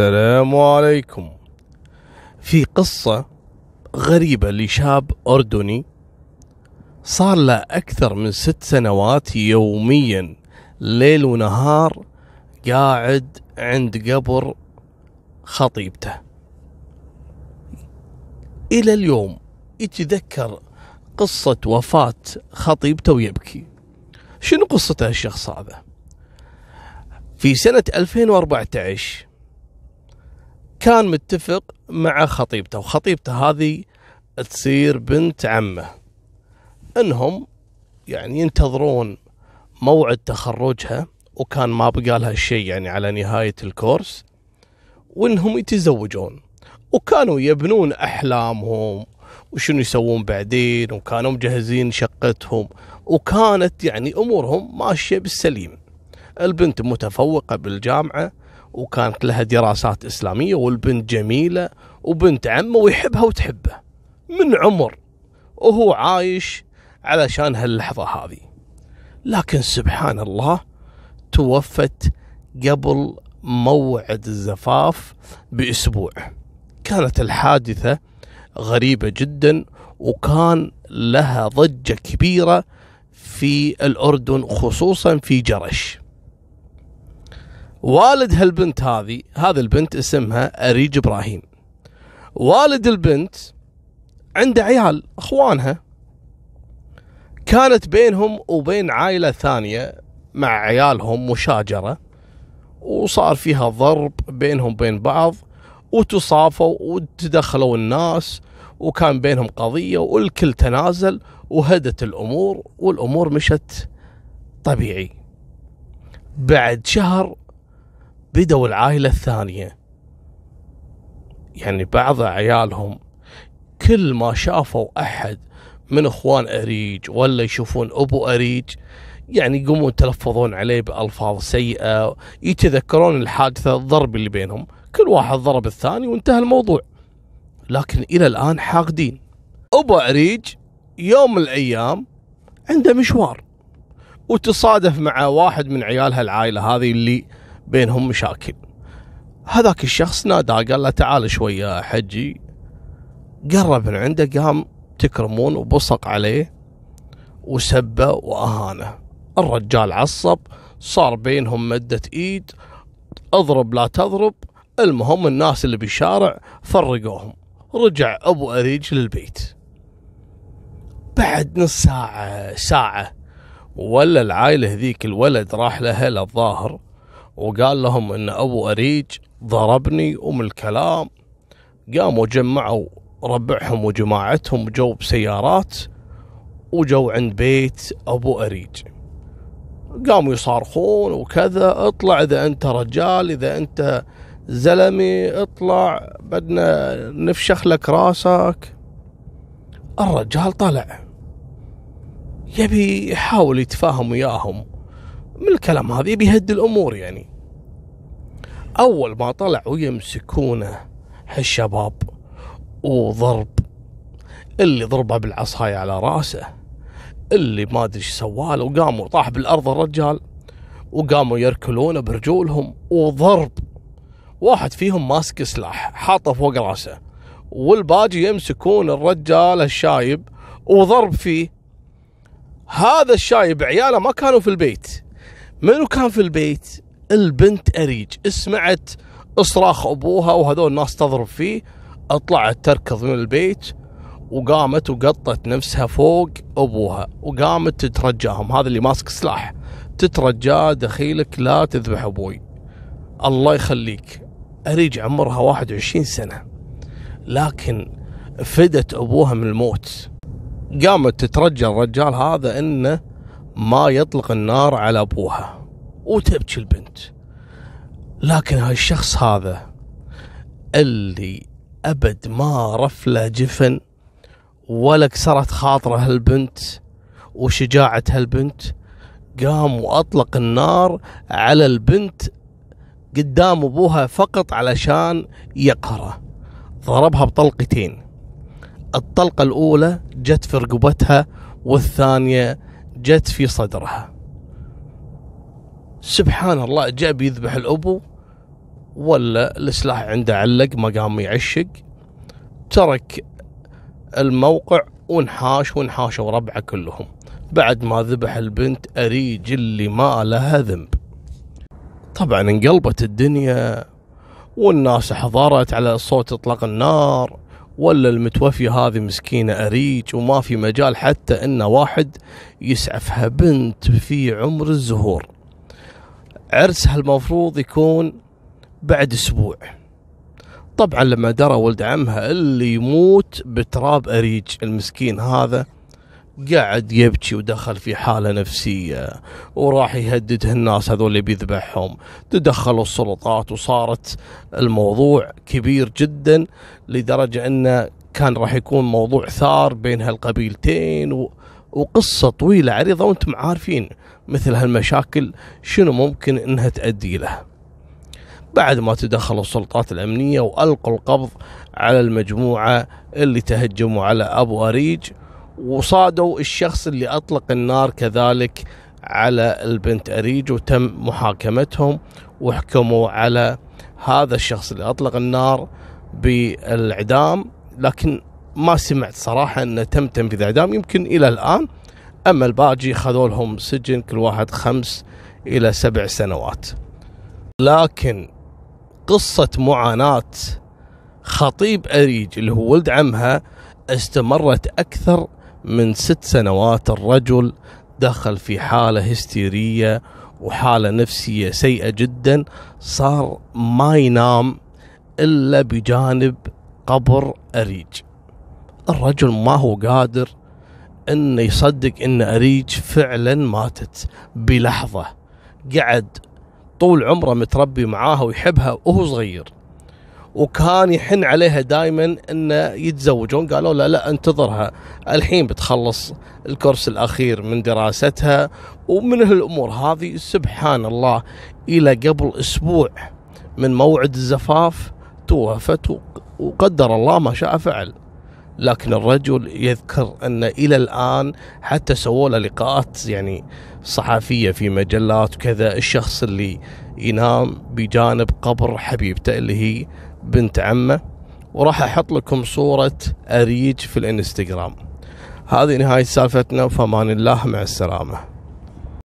السلام عليكم. في قصة غريبة لشاب أردني صار له أكثر من ست سنوات يوميا ليل ونهار قاعد عند قبر خطيبته. إلى اليوم يتذكر قصة وفاة خطيبته ويبكي. شنو قصته الشخص هذا في سنة 2014 كان متفق مع خطيبته وخطيبته هذه تصير بنت عمه. انهم يعني ينتظرون موعد تخرجها وكان ما بقى لها شيء يعني على نهاية الكورس وإنهم يتزوجون. وكانوا يبنون أحلامهم وشنو يسوون بعدين وكانوا مجهزين شقتهم وكانت يعني أمورهم ماشية بالسليم. البنت متفوقة بالجامعة وكانت لها دراسات إسلامية والبنت جميلة وبنت عمة ويحبها وتحبه من عمر. وهو عايش علشان هاللحظة هذه. لكن سبحان الله توفت قبل موعد الزفاف بأسبوع. كانت الحادثة غريبة جدا وكان لها ضجة كبيرة في الأردن خصوصا في جرش. والد هالبنت هذه هذه البنت اسمها أريج إبراهيم. والد البنت عنده عيال أخوانها. كانت بينهم وبين عائلة ثانية مع عيالهم مشاجرة وصار فيها ضرب بينهم بين بعض وتصافوا وتدخلوا الناس وكان بينهم قضية والكل تنازل وهدت الأمور والأمور مشت طبيعي. بعد شهر بدوا العائلة الثانية. يعني بعض عيالهم كل ما شافوا أحد من إخوان أريج ولا يشوفون أبو أريج يعني يقومون يتلفظون عليه بألفاظ سيئة يتذكرون الحادثة الضرب اللي بينهم. كل واحد ضرب الثاني وانتهى الموضوع. لكن إلى الآن حاقدين. أبو أريج يوم من الأيام عنده مشوار. وتصادف مع واحد من عيال هالعائلة هذه اللي بينهم مشاكل. هذاك الشخص نادى قال له تعال شوي يا حجي. قرب من عنده قام تكرمون وبصق عليه وسبه وأهانه. الرجال عصب صار بينهم مدة إيد. اضرب لا تضرب. المهم الناس اللي بالشارع فرقوهم. رجع أبو اريج للبيت. بعد نص ساعة ساعة ولا العائلة ذيك الولد راح لأهله الظاهر وقال لهم إن أبو أريج ضربني ومن الكلام. قاموا جمعوا ربعهم وجماعتهم جو بسيارات وجو عند بيت أبو أريج. قاموا يصارخون وكذا اطلع إذا أنت رجال إذا أنت زلمي اطلع بدنا نفشخ لك راسك. الرجال طلع يبي يحاول يتفاهم وياهم. من الكلام هذا يبي يهدي الأمور يعني. أول ما طلع ويمسكونه هالشباب وضرب اللي ضربه بالعصاية على رأسه اللي ما أدري إيش سواله وقاموا طاح بالأرض الرجال وقاموا يركلونه برجولهم وضرب. واحد فيهم ماسك سلاح حاطه فوق رأسه والباجي يمسكون الرجال الشايب وضرب فيه. هذا الشايب عياله ما كانوا في البيت. منو كان في البيت البنت أريج. سمعت أصراخ أبوها وهذول الناس تضرب فيه. أطلعت تركض من البيت وقامت وقطت نفسها فوق أبوها وقامت تترجاهم. هذا اللي ماسك سلاح. تترجاه دخيلك لا تذبح أبوي. الله يخليك. أريج عمرها 21 سنة. لكن فدت أبوها من الموت. قامت تترجى الرجال هذا إنه ما يطلق النار على أبوها. وتبكي البنت. لكن هالشخص هذا اللي أبد ما رفله جفن ولا كسرت خاطره هالبنت وشجاعة هالبنت قام وأطلق النار على البنت قدام أبوها فقط علشان يقهره. ضربها بطلقتين. الطلقة الأولى جت في رقبتها والثانية جت في صدرها. سبحان الله جاء بيذبح الأبو ولا السلاح عنده علق ما قام يعشق. ترك الموقع وانحاش وانحاشوا ربعه كلهم. بعد ما ذبح البنت أريج اللي ما لها ذنب. طبعا انقلبت الدنيا والناس حضرت على صوت إطلاق النار. ولا المتوفية هذه مسكينة أريج وما في مجال حتى إن واحد يسعفها بنت في عمر الزهور. عرسها المفروض يكون بعد أسبوع. طبعا لما درى ولد عمها اللي يموت بتراب أريج المسكين هذا قاعد يبكي ودخل في حالة نفسية وراح يهدد الناس هذول اللي بيذبحهم. تدخلوا السلطات وصارت الموضوع كبير جدا لدرجة انه كان راح يكون موضوع ثار بين هالقبيلتين و... وقصة طويلة عريضة وأنتم عارفين مثل هالمشاكل شنو ممكن إنها تؤدي له. بعد ما تدخلوا السلطات الأمنية وألقوا القبض على المجموعة اللي تهجموا على أبو أريج وصادوا الشخص اللي أطلق النار كذلك على البنت أريج وتم محاكمتهم وحكموا على هذا الشخص اللي أطلق النار بالإعدام لكن ما سمعت صراحة أنه تم تنفيذ إعدام. يمكن إلى الآن أما الباقي خذوا لهم سجن كل واحد خمس إلى سبع سنوات. لكن قصة معاناة خطيب أريج اللي هو ولد عمها استمرت أكثر من ست سنوات الرجل دخل في حالة هستيرية وحالة نفسية سيئة جدا صار ما ينام إلا بجانب قبر أريج. الرجل ما هو قادر إنه يصدق إن أريج فعلا ماتت بلحظة. قعد طول عمره متربي معاها ويحبها وهو صغير. وكان يحن عليها دائما إنه يتزوجون. قالوا لا لا انتظرها. الحين بتخلص الكورس الأخير من دراستها ومن هالأمور هذه سبحان الله إلى قبل أسبوع من موعد الزفاف توفت وقدر الله ما شاء فعل. لكن الرجل يذكر ان إلى الآن حتى سووا له لقاءات يعني صحفية في مجلات وكذا. الشخص اللي ينام بجانب قبر حبيبته اللي هي بنت عمه وراح أحط لكم صورة أريج في الإنستغرام. هذه نهاية سالفتنا وفمان الله مع السلامة.